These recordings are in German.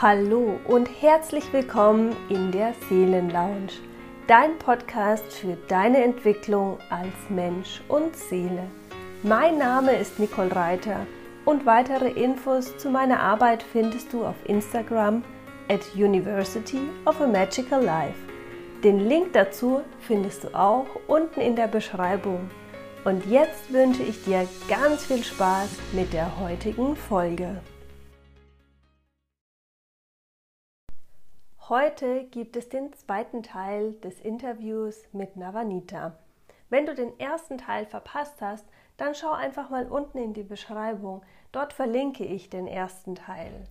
Hallo und herzlich willkommen in der Seelenlounge, dein Podcast für deine Entwicklung als Mensch und Seele. Mein Name ist Nicole Reiter und weitere Infos zu meiner Arbeit findest du auf Instagram at University of a Magical Life. Den Link dazu findest du auch unten in der Beschreibung. Und jetzt wünsche ich dir ganz viel Spaß mit der heutigen Folge. Heute gibt es den zweiten Teil des Interviews mit Navanita. Wenn du den ersten Teil verpasst hast, dann schau einfach mal unten in die Beschreibung. Dort verlinke ich den ersten Teil.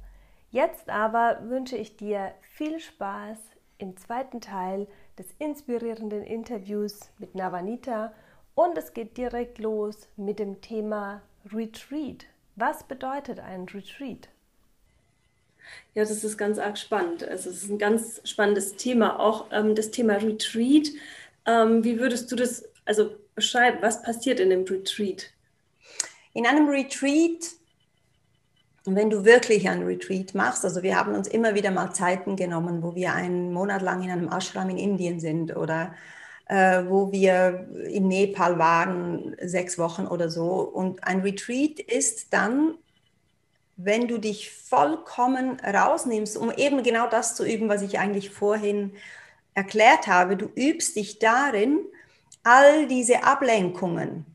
Jetzt aber wünsche ich dir viel Spaß im zweiten Teil des inspirierenden Interviews mit Navanita und es geht direkt los mit dem Thema Retreat. Was bedeutet ein Retreat? Ja, das ist ganz arg spannend. Also es ist ein ganz spannendes Thema, auch ähm, das Thema Retreat. Ähm, wie würdest du das also beschreiben? Was passiert in einem Retreat? In einem Retreat, wenn du wirklich ein Retreat machst, also wir haben uns immer wieder mal Zeiten genommen, wo wir einen Monat lang in einem Ashram in Indien sind oder äh, wo wir in Nepal waren, sechs Wochen oder so. Und ein Retreat ist dann wenn du dich vollkommen rausnimmst, um eben genau das zu üben, was ich eigentlich vorhin erklärt habe. Du übst dich darin, all diese Ablenkungen,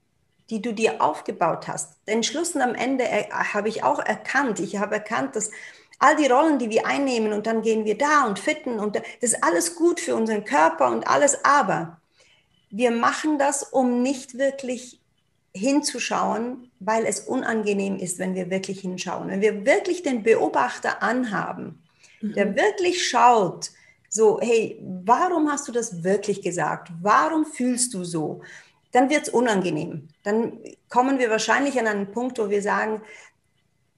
die du dir aufgebaut hast. Den Schluss am Ende habe ich auch erkannt. Ich habe erkannt, dass all die Rollen, die wir einnehmen und dann gehen wir da und fitten und das ist alles gut für unseren Körper und alles, aber wir machen das, um nicht wirklich hinzuschauen, weil es unangenehm ist, wenn wir wirklich hinschauen. Wenn wir wirklich den Beobachter anhaben, mhm. der wirklich schaut, so, hey, warum hast du das wirklich gesagt? Warum fühlst du so? Dann wird es unangenehm. Dann kommen wir wahrscheinlich an einen Punkt, wo wir sagen,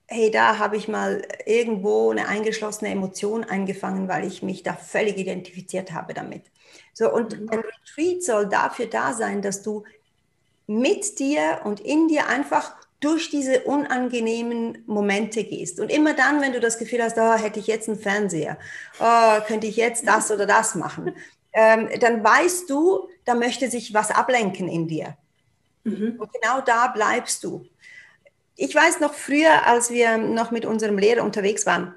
hey, da habe ich mal irgendwo eine eingeschlossene Emotion eingefangen, weil ich mich da völlig identifiziert habe damit. So, und mhm. ein Retreat soll dafür da sein, dass du mit dir und in dir einfach durch diese unangenehmen Momente gehst. Und immer dann, wenn du das Gefühl hast, oh, hätte ich jetzt einen Fernseher, oh, könnte ich jetzt das oder das machen, ähm, dann weißt du, da möchte sich was ablenken in dir. Mhm. Und genau da bleibst du. Ich weiß noch früher, als wir noch mit unserem Lehrer unterwegs waren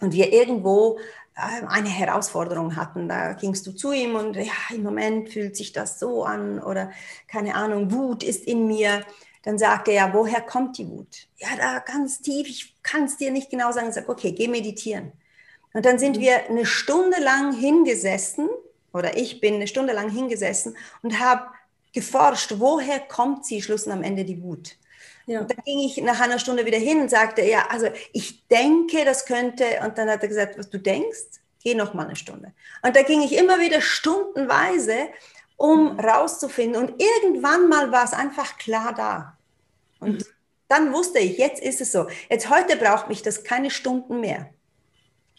und wir irgendwo eine Herausforderung hatten. Da gingst du zu ihm und ja, im Moment fühlt sich das so an oder keine Ahnung, Wut ist in mir. Dann sagt er, ja, woher kommt die Wut? Ja, da ganz tief, ich kann es dir nicht genau sagen. Ich sage, okay, geh meditieren. Und dann sind mhm. wir eine Stunde lang hingesessen, oder ich bin eine Stunde lang hingesessen und habe geforscht, woher kommt sie schluss am Ende die Wut? Ja. Und dann ging ich nach einer Stunde wieder hin und sagte, ja, also ich denke, das könnte, und dann hat er gesagt, was du denkst, geh noch mal eine Stunde. Und da ging ich immer wieder stundenweise, um mhm. rauszufinden. Und irgendwann mal war es einfach klar da. Und mhm. dann wusste ich, jetzt ist es so. Jetzt heute braucht mich das keine Stunden mehr.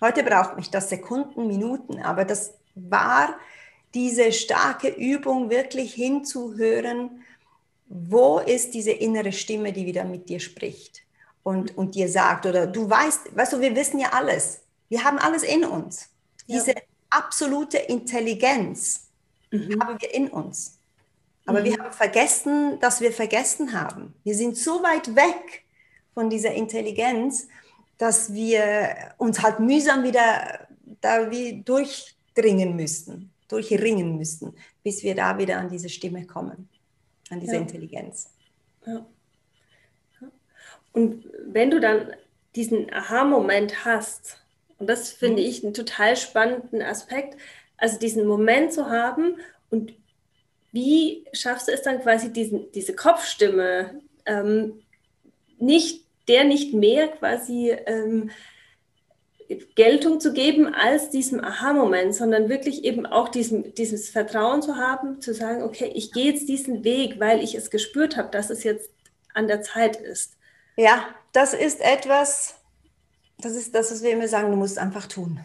Heute braucht mich das Sekunden, Minuten. Aber das war diese starke Übung, wirklich hinzuhören, wo ist diese innere Stimme, die wieder mit dir spricht und, und dir sagt, oder du weißt, weißt du, wir wissen ja alles. Wir haben alles in uns. Diese ja. absolute Intelligenz mhm. haben wir in uns. Aber mhm. wir haben vergessen, dass wir vergessen haben. Wir sind so weit weg von dieser Intelligenz, dass wir uns halt mühsam wieder da wie durchdringen müssten, durchringen müssten, bis wir da wieder an diese Stimme kommen an diese ja. Intelligenz. Ja. Und wenn du dann diesen Aha-Moment hast, und das finde mhm. ich einen total spannenden Aspekt, also diesen Moment zu haben und wie schaffst du es dann quasi diesen, diese Kopfstimme ähm, nicht, der nicht mehr quasi ähm, Geltung zu geben als diesem Aha-Moment, sondern wirklich eben auch diesem, dieses Vertrauen zu haben, zu sagen, okay, ich gehe jetzt diesen Weg, weil ich es gespürt habe, dass es jetzt an der Zeit ist. Ja, das ist etwas, das ist das, was wir immer sagen, du musst es einfach tun.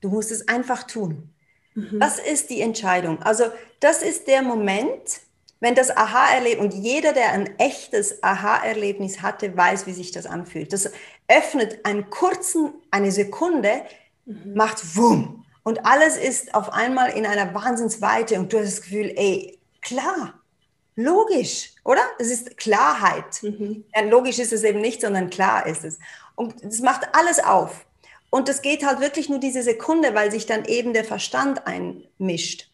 Du musst es einfach tun. Mhm. Das ist die Entscheidung. Also das ist der Moment, wenn das Aha-Erlebnis, und jeder, der ein echtes Aha-Erlebnis hatte, weiß, wie sich das anfühlt. Das, öffnet einen kurzen, eine Sekunde, mhm. macht Wumm. Und alles ist auf einmal in einer Wahnsinnsweite und du hast das Gefühl, ey, klar, logisch, oder? Das ist Klarheit. Mhm. Ja, logisch ist es eben nicht, sondern klar ist es. Und es macht alles auf. Und das geht halt wirklich nur diese Sekunde, weil sich dann eben der Verstand einmischt.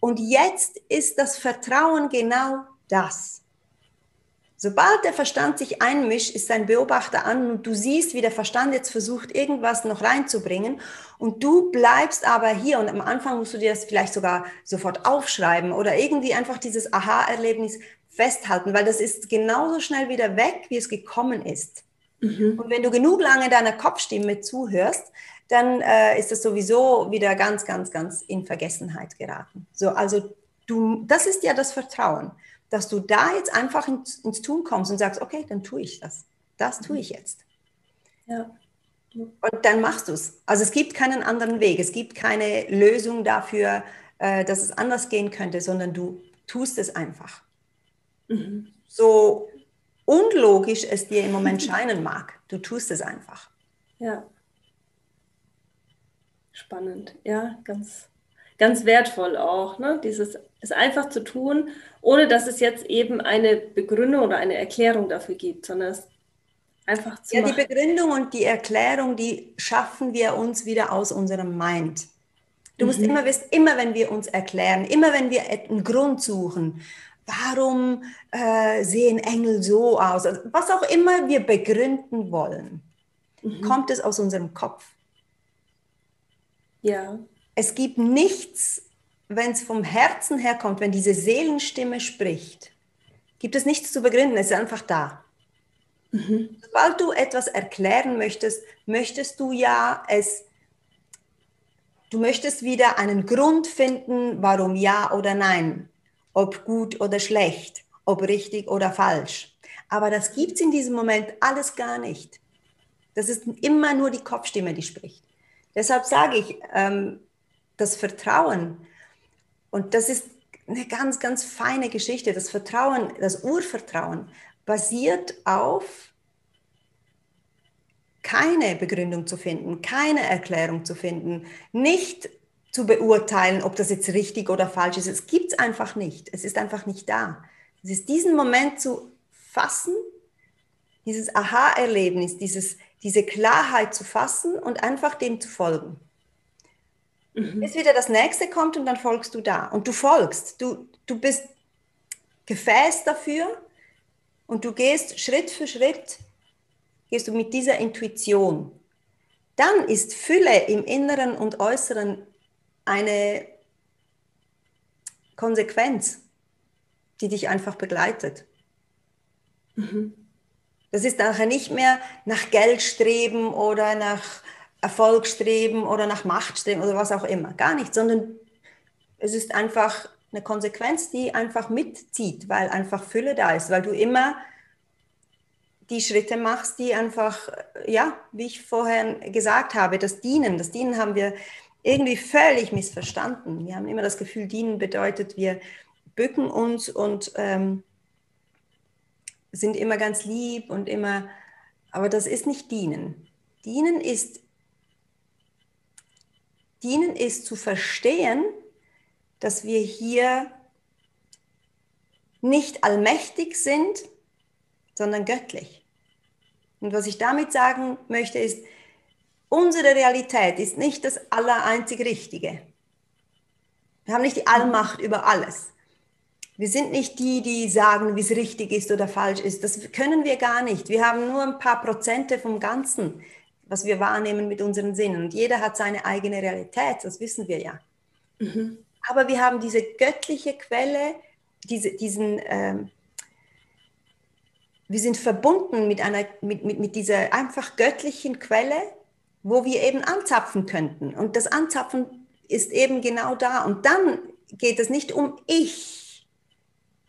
Und jetzt ist das Vertrauen genau das. Sobald der Verstand sich einmischt, ist ein Beobachter an und du siehst, wie der Verstand jetzt versucht, irgendwas noch reinzubringen und du bleibst aber hier und am Anfang musst du dir das vielleicht sogar sofort aufschreiben oder irgendwie einfach dieses Aha-Erlebnis festhalten, weil das ist genauso schnell wieder weg, wie es gekommen ist. Mhm. Und wenn du genug lange deiner Kopfstimme zuhörst, dann äh, ist das sowieso wieder ganz, ganz, ganz in Vergessenheit geraten. So, also du, das ist ja das Vertrauen dass du da jetzt einfach ins, ins Tun kommst und sagst, okay, dann tue ich das. Das tue ich jetzt. Ja. Und dann machst du es. Also es gibt keinen anderen Weg. Es gibt keine Lösung dafür, äh, dass es anders gehen könnte, sondern du tust es einfach. Mhm. So unlogisch es dir im Moment scheinen mag, du tust es einfach. Ja. Spannend. Ja, ganz, ganz wertvoll auch, ne? Dieses es einfach zu tun, ohne dass es jetzt eben eine Begründung oder eine Erklärung dafür gibt, sondern es einfach zu Ja, machen. die Begründung und die Erklärung, die schaffen wir uns wieder aus unserem Mind. Du musst mhm. immer wissen, immer wenn wir uns erklären, immer wenn wir einen Grund suchen, warum äh, sehen Engel so aus, also was auch immer wir begründen wollen, mhm. kommt es aus unserem Kopf. Ja. Es gibt nichts, wenn es vom Herzen herkommt, wenn diese Seelenstimme spricht, gibt es nichts zu begründen, es ist einfach da. Mhm. Sobald du etwas erklären möchtest, möchtest du ja es, du möchtest wieder einen Grund finden, warum ja oder nein, ob gut oder schlecht, ob richtig oder falsch. Aber das gibt es in diesem Moment alles gar nicht. Das ist immer nur die Kopfstimme, die spricht. Deshalb sage ich, ähm, das Vertrauen, und das ist eine ganz, ganz feine Geschichte. Das Vertrauen, das Urvertrauen basiert auf keine Begründung zu finden, keine Erklärung zu finden, nicht zu beurteilen, ob das jetzt richtig oder falsch ist. Es gibt es einfach nicht. Es ist einfach nicht da. Es ist diesen Moment zu fassen, dieses Aha-Erlebnis, diese Klarheit zu fassen und einfach dem zu folgen. Mhm. Bis wieder das nächste kommt und dann folgst du da. Und du folgst. Du, du bist Gefäß dafür und du gehst Schritt für Schritt, gehst du mit dieser Intuition. Dann ist Fülle im Inneren und Äußeren eine Konsequenz, die dich einfach begleitet. Mhm. Das ist nachher nicht mehr nach Geld streben oder nach Erfolg streben oder nach Macht streben oder was auch immer. Gar nicht, sondern es ist einfach eine Konsequenz, die einfach mitzieht, weil einfach Fülle da ist, weil du immer die Schritte machst, die einfach, ja, wie ich vorher gesagt habe, das Dienen. Das Dienen haben wir irgendwie völlig missverstanden. Wir haben immer das Gefühl, Dienen bedeutet, wir bücken uns und ähm, sind immer ganz lieb und immer, aber das ist nicht Dienen. Dienen ist Dienen ist zu verstehen, dass wir hier nicht allmächtig sind, sondern göttlich. Und was ich damit sagen möchte, ist, unsere Realität ist nicht das allereinzig Richtige. Wir haben nicht die Allmacht über alles. Wir sind nicht die, die sagen, wie es richtig ist oder falsch ist. Das können wir gar nicht. Wir haben nur ein paar Prozente vom Ganzen was wir wahrnehmen mit unseren Sinnen. Und jeder hat seine eigene Realität, das wissen wir ja. Mhm. Aber wir haben diese göttliche Quelle, diese, diesen, ähm, wir sind verbunden mit, einer, mit, mit, mit dieser einfach göttlichen Quelle, wo wir eben anzapfen könnten. Und das Anzapfen ist eben genau da. Und dann geht es nicht um ich.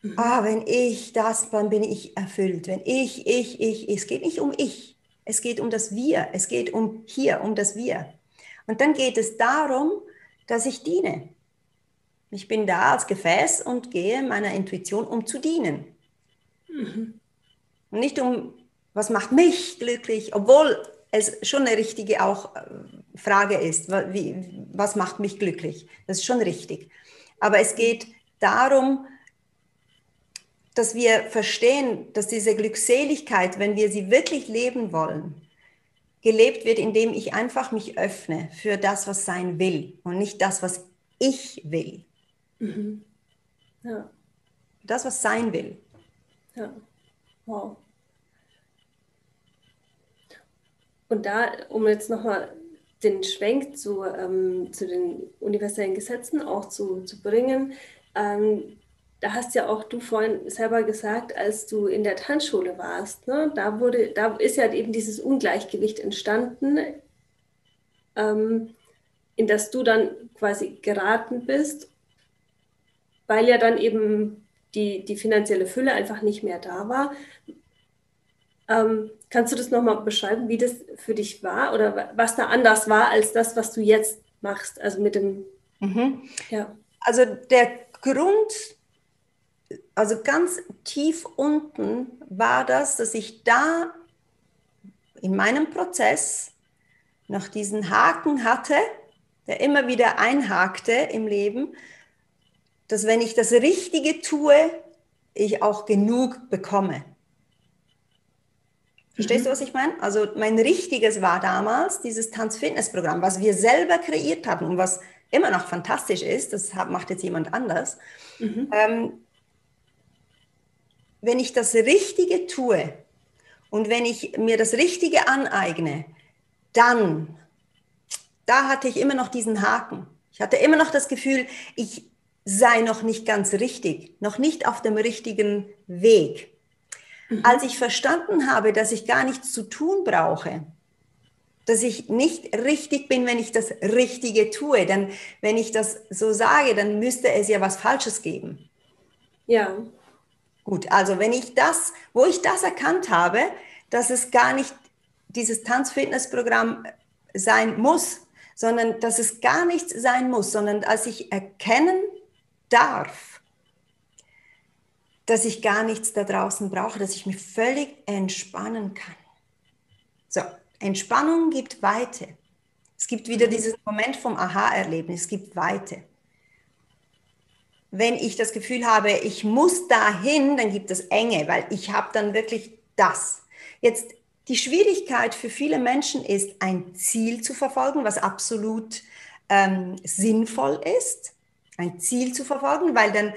Mhm. Ah, wenn ich das, dann bin ich erfüllt. Wenn ich, ich, ich, es geht nicht um ich. Es geht um das Wir. Es geht um hier, um das Wir. Und dann geht es darum, dass ich diene. Ich bin da als Gefäß und gehe meiner Intuition, um zu dienen. Mhm. Und nicht um was macht mich glücklich, obwohl es schon eine richtige auch äh, Frage ist, wie, was macht mich glücklich? Das ist schon richtig. Aber es geht darum, dass wir verstehen, dass diese Glückseligkeit, wenn wir sie wirklich leben wollen, gelebt wird, indem ich einfach mich öffne für das, was sein will und nicht das, was ich will. Mhm. Ja. Das, was sein will. Ja. Wow. Und da, um jetzt nochmal den Schwenk zu, ähm, zu den universellen Gesetzen auch zu, zu bringen, ähm, da hast ja auch du vorhin selber gesagt, als du in der Tanzschule warst, ne, da wurde, da ist ja eben dieses Ungleichgewicht entstanden, ähm, in das du dann quasi geraten bist, weil ja dann eben die, die finanzielle Fülle einfach nicht mehr da war. Ähm, kannst du das nochmal beschreiben, wie das für dich war oder was da anders war als das, was du jetzt machst? Also mit dem. Mhm. Ja. Also der Grund, also ganz tief unten war das, dass ich da in meinem Prozess noch diesen Haken hatte, der immer wieder einhakte im Leben, dass wenn ich das Richtige tue, ich auch genug bekomme. Verstehst mhm. du, was ich meine? Also mein Richtiges war damals dieses Tanzfitnessprogramm, was wir selber kreiert haben und was immer noch fantastisch ist, das macht jetzt jemand anders. Mhm. Ähm, wenn ich das Richtige tue und wenn ich mir das Richtige aneigne, dann, da hatte ich immer noch diesen Haken. Ich hatte immer noch das Gefühl, ich sei noch nicht ganz richtig, noch nicht auf dem richtigen Weg. Mhm. Als ich verstanden habe, dass ich gar nichts zu tun brauche, dass ich nicht richtig bin, wenn ich das Richtige tue, denn wenn ich das so sage, dann müsste es ja was Falsches geben. Ja. Gut, also wenn ich das, wo ich das erkannt habe, dass es gar nicht dieses Tanzfitnessprogramm sein muss, sondern dass es gar nichts sein muss, sondern als ich erkennen darf, dass ich gar nichts da draußen brauche, dass ich mich völlig entspannen kann. So, Entspannung gibt Weite. Es gibt wieder mhm. dieses Moment vom Aha-Erlebnis, es gibt Weite wenn ich das Gefühl habe, ich muss dahin, dann gibt es Enge, weil ich habe dann wirklich das. Jetzt die Schwierigkeit für viele Menschen ist, ein Ziel zu verfolgen, was absolut ähm, sinnvoll ist, ein Ziel zu verfolgen, weil dann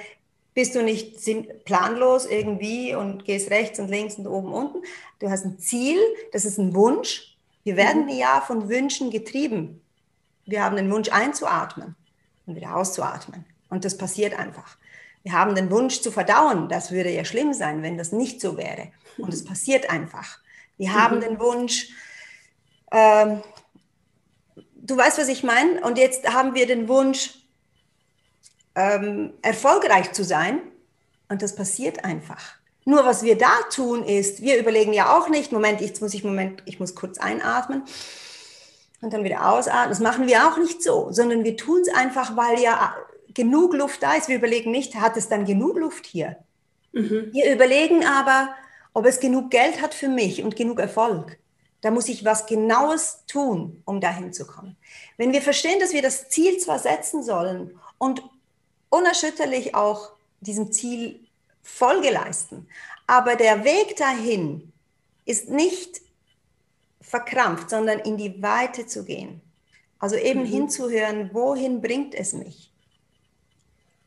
bist du nicht planlos irgendwie und gehst rechts und links und oben unten. Du hast ein Ziel, das ist ein Wunsch. Wir werden mhm. ja von Wünschen getrieben. Wir haben den Wunsch einzuatmen und wieder auszuatmen. Und das passiert einfach. Wir haben den Wunsch zu verdauen. Das würde ja schlimm sein, wenn das nicht so wäre. Und es passiert einfach. Wir haben mhm. den Wunsch, ähm, du weißt, was ich meine? Und jetzt haben wir den Wunsch, ähm, erfolgreich zu sein. Und das passiert einfach. Nur was wir da tun ist, wir überlegen ja auch nicht, Moment, jetzt muss ich, Moment, ich muss kurz einatmen und dann wieder ausatmen. Das machen wir auch nicht so, sondern wir tun es einfach, weil ja genug Luft da ist. Wir überlegen nicht, hat es dann genug Luft hier? Mhm. Wir überlegen aber, ob es genug Geld hat für mich und genug Erfolg. Da muss ich was Genaues tun, um dahin zu kommen. Wenn wir verstehen, dass wir das Ziel zwar setzen sollen und unerschütterlich auch diesem Ziel Folge leisten, aber der Weg dahin ist nicht verkrampft, sondern in die Weite zu gehen. Also eben mhm. hinzuhören, wohin bringt es mich?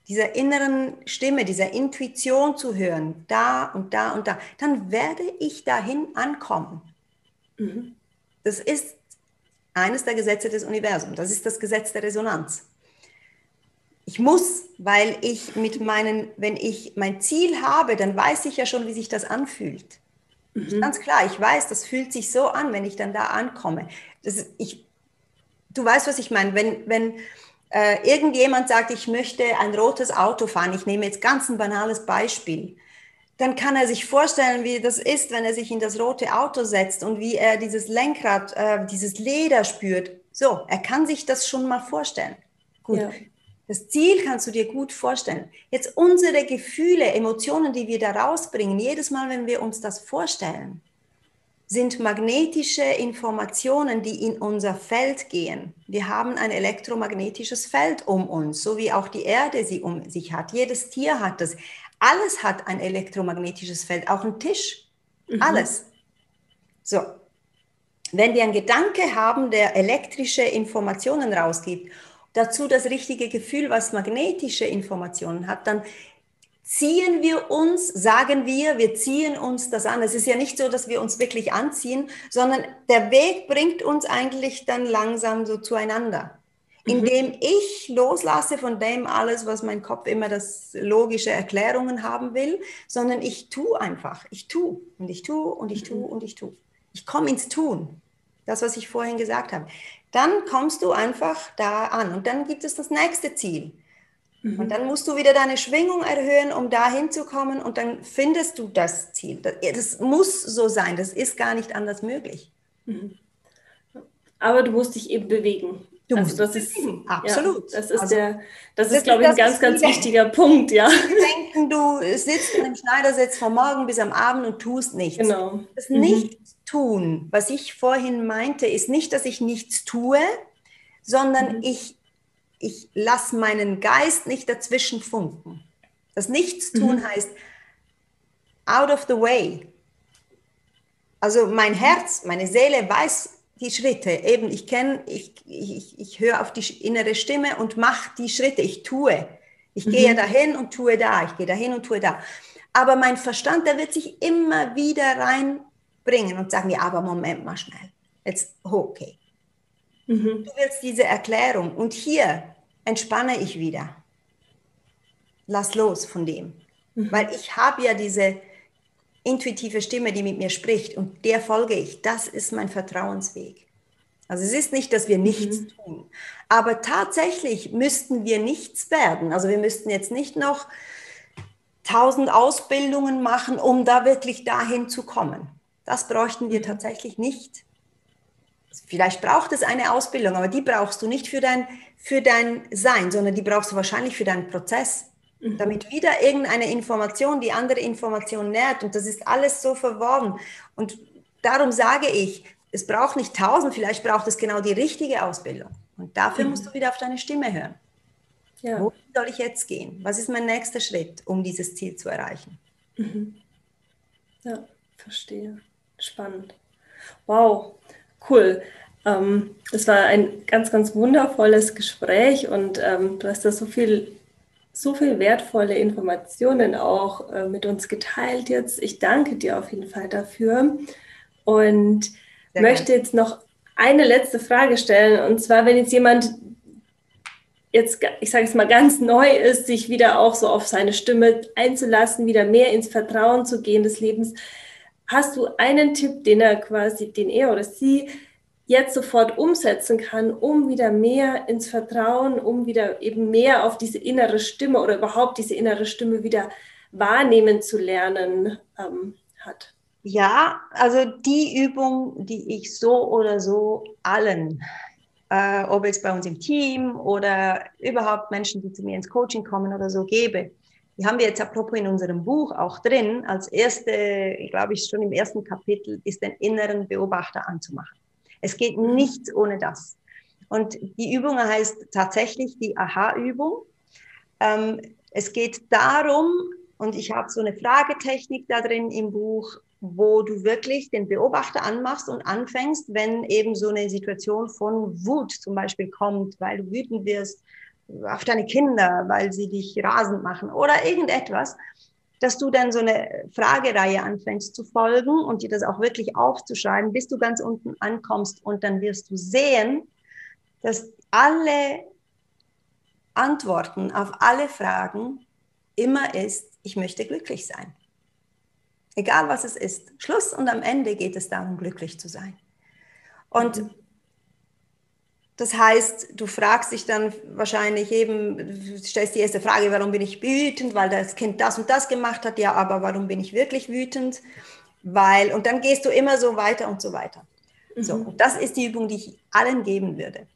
Dieser inneren Stimme, dieser Intuition zu hören, da und da und da, dann werde ich dahin ankommen. Mhm. Das ist eines der Gesetze des Universums. Das ist das Gesetz der Resonanz. Ich muss, weil ich mit meinen, wenn ich mein Ziel habe, dann weiß ich ja schon, wie sich das anfühlt. Mhm. Ganz klar, ich weiß, das fühlt sich so an, wenn ich dann da ankomme. Das, ich, du weißt, was ich meine. Wenn, wenn, äh, irgendjemand sagt, ich möchte ein rotes Auto fahren, ich nehme jetzt ganz ein banales Beispiel, dann kann er sich vorstellen, wie das ist, wenn er sich in das rote Auto setzt und wie er dieses Lenkrad, äh, dieses Leder spürt. So, er kann sich das schon mal vorstellen. Gut. Ja. Das Ziel kannst du dir gut vorstellen. Jetzt unsere Gefühle, Emotionen, die wir da rausbringen, jedes Mal, wenn wir uns das vorstellen, sind magnetische Informationen, die in unser Feld gehen. Wir haben ein elektromagnetisches Feld um uns, so wie auch die Erde sie um sich hat. Jedes Tier hat das. Alles hat ein elektromagnetisches Feld, auch ein Tisch. Mhm. Alles. So. Wenn wir einen Gedanke haben, der elektrische Informationen rausgibt, dazu das richtige Gefühl, was magnetische Informationen hat, dann ziehen wir uns, sagen wir, wir ziehen uns das an. Es ist ja nicht so, dass wir uns wirklich anziehen, sondern der Weg bringt uns eigentlich dann langsam so zueinander. Mhm. Indem ich loslasse von dem alles, was mein Kopf immer das logische Erklärungen haben will, sondern ich tue einfach. Ich tue und ich tue und ich tue mhm. und ich tue. Ich komme ins Tun. Das, was ich vorhin gesagt habe. Dann kommst du einfach da an und dann gibt es das nächste Ziel. Mhm. Und dann musst du wieder deine Schwingung erhöhen, um da hinzukommen und dann findest du das Ziel. Das, das, muss so sein, das ist gar nicht anders möglich. Mhm. Aber du musst dich eben bewegen. Du also musst das ist absolut. Ja, das ist also, der, das, das ist, glaube ich, ein ganz, ganz wichtiger Punkt, ja. Denken, du sitzt in einem Schneidersitz vom Morgen bis am Abend und tust nichts. Genau. Das mhm. Nichtstun, was ich vorhin meinte, ist nicht, dass ich nichts tue, sondern mhm. ich ich lasse meinen Geist nicht dazwischen funken. Das Nichtstun mhm. heißt out of the way. Also mein Herz, meine Seele weiß die Schritte. Eben, ich kenne, ich, ich, ich höre auf die innere Stimme und mache die Schritte. Ich tue. Ich mhm. gehe dahin und tue da. Ich gehe dahin und tue da. Aber mein Verstand, der wird sich immer wieder reinbringen und sagen, ja, aber Moment mal schnell. Jetzt, okay. Mhm. Du willst diese Erklärung. Und hier entspanne ich wieder. Lass los von dem. Mhm. Weil ich habe ja diese intuitive Stimme, die mit mir spricht und der folge ich. Das ist mein Vertrauensweg. Also es ist nicht, dass wir nichts mhm. tun. Aber tatsächlich müssten wir nichts werden. Also wir müssten jetzt nicht noch tausend Ausbildungen machen, um da wirklich dahin zu kommen. Das bräuchten wir mhm. tatsächlich nicht. Vielleicht braucht es eine Ausbildung, aber die brauchst du nicht für dein, für dein Sein, sondern die brauchst du wahrscheinlich für deinen Prozess. Mhm. Damit wieder irgendeine Information die andere Information nährt. Und das ist alles so verworren. Und darum sage ich, es braucht nicht tausend, vielleicht braucht es genau die richtige Ausbildung. Und dafür mhm. musst du wieder auf deine Stimme hören. Ja. Wo soll ich jetzt gehen? Was ist mein nächster Schritt, um dieses Ziel zu erreichen? Mhm. Ja, verstehe. Spannend. Wow, Cool. Ähm, das war ein ganz, ganz wundervolles Gespräch und ähm, du hast da so viel, so viel wertvolle Informationen auch äh, mit uns geteilt jetzt. Ich danke dir auf jeden Fall dafür und Sehr möchte jetzt noch eine letzte Frage stellen und zwar, wenn jetzt jemand jetzt, ich sage es mal, ganz neu ist, sich wieder auch so auf seine Stimme einzulassen, wieder mehr ins Vertrauen zu gehen des Lebens. Hast du einen Tipp, den er quasi, den er oder sie jetzt sofort umsetzen kann, um wieder mehr ins Vertrauen, um wieder eben mehr auf diese innere Stimme oder überhaupt diese innere Stimme wieder wahrnehmen zu lernen ähm, hat? Ja, also die Übung, die ich so oder so allen, äh, ob jetzt bei uns im Team oder überhaupt Menschen, die zu mir ins Coaching kommen oder so, gebe, die haben wir jetzt apropos in unserem Buch auch drin. Als erste, glaube ich, schon im ersten Kapitel ist den inneren Beobachter anzumachen. Es geht nichts ohne das. Und die Übung heißt tatsächlich die Aha-Übung. Ähm, es geht darum, und ich habe so eine Fragetechnik da drin im Buch, wo du wirklich den Beobachter anmachst und anfängst, wenn eben so eine Situation von Wut zum Beispiel kommt, weil du wütend wirst auf deine Kinder, weil sie dich rasend machen oder irgendetwas, dass du dann so eine Fragereihe anfängst zu folgen und dir das auch wirklich aufzuschreiben, bis du ganz unten ankommst und dann wirst du sehen, dass alle Antworten auf alle Fragen immer ist, ich möchte glücklich sein. Egal was es ist. Schluss und am Ende geht es darum, glücklich zu sein. Und mhm. Das heißt, du fragst dich dann wahrscheinlich eben, stellst die erste Frage, warum bin ich wütend, weil das Kind das und das gemacht hat, ja, aber warum bin ich wirklich wütend? Weil, und dann gehst du immer so weiter und so weiter. Mhm. So, und das ist die Übung, die ich allen geben würde.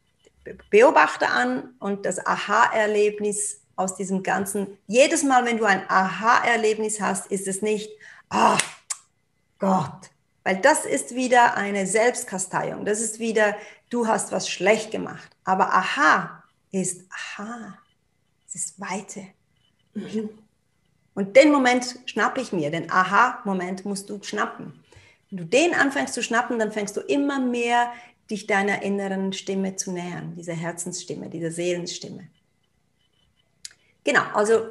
Beobachte an und das Aha-Erlebnis aus diesem Ganzen. Jedes Mal, wenn du ein Aha-Erlebnis hast, ist es nicht, oh Gott, Weil das ist wieder eine Selbstkasteiung. Das ist wieder, du hast was schlecht gemacht. Aber aha ist aha. Es ist Weite. Mhm. Und den Moment schnappe ich mir. Den Aha-Moment musst du schnappen. Wenn du den anfängst zu schnappen, dann fängst du immer mehr dich deiner inneren Stimme zu nähern, dieser Herzensstimme, dieser Seelenstimme. Genau, also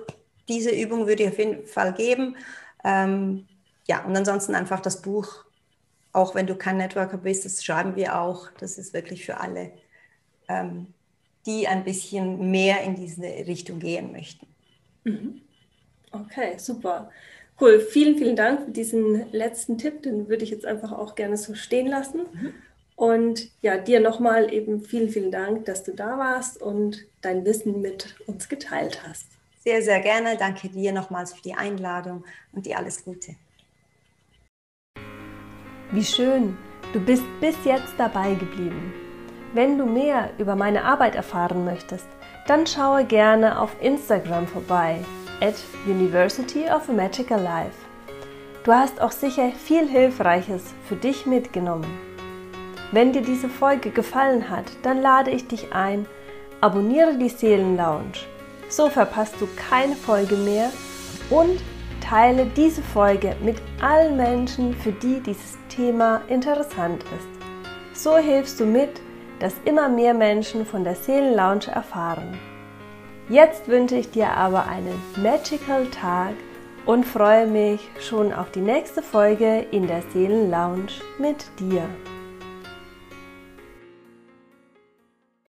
diese Übung würde ich auf jeden Fall geben. Ähm, ja, und ansonsten einfach das Buch, auch wenn du kein Networker bist, das schreiben wir auch. Das ist wirklich für alle, ähm, die ein bisschen mehr in diese Richtung gehen möchten. Mhm. Okay, super. Cool. Vielen, vielen Dank für diesen letzten Tipp. Den würde ich jetzt einfach auch gerne so stehen lassen. Mhm. Und ja, dir nochmal eben vielen, vielen Dank, dass du da warst und dein Wissen mit uns geteilt hast. Sehr, sehr gerne. Danke dir nochmals für die Einladung und dir alles Gute. Wie schön, du bist bis jetzt dabei geblieben. Wenn du mehr über meine Arbeit erfahren möchtest, dann schaue gerne auf Instagram vorbei at University of a Magical Life. Du hast auch sicher viel Hilfreiches für dich mitgenommen. Wenn dir diese Folge gefallen hat, dann lade ich dich ein, abonniere die Seelenlounge. So verpasst du keine Folge mehr und teile diese Folge mit allen Menschen, für die dieses Thema interessant ist. So hilfst du mit, dass immer mehr Menschen von der Seelenlounge erfahren. Jetzt wünsche ich dir aber einen magical Tag und freue mich schon auf die nächste Folge in der Seelenlounge mit dir.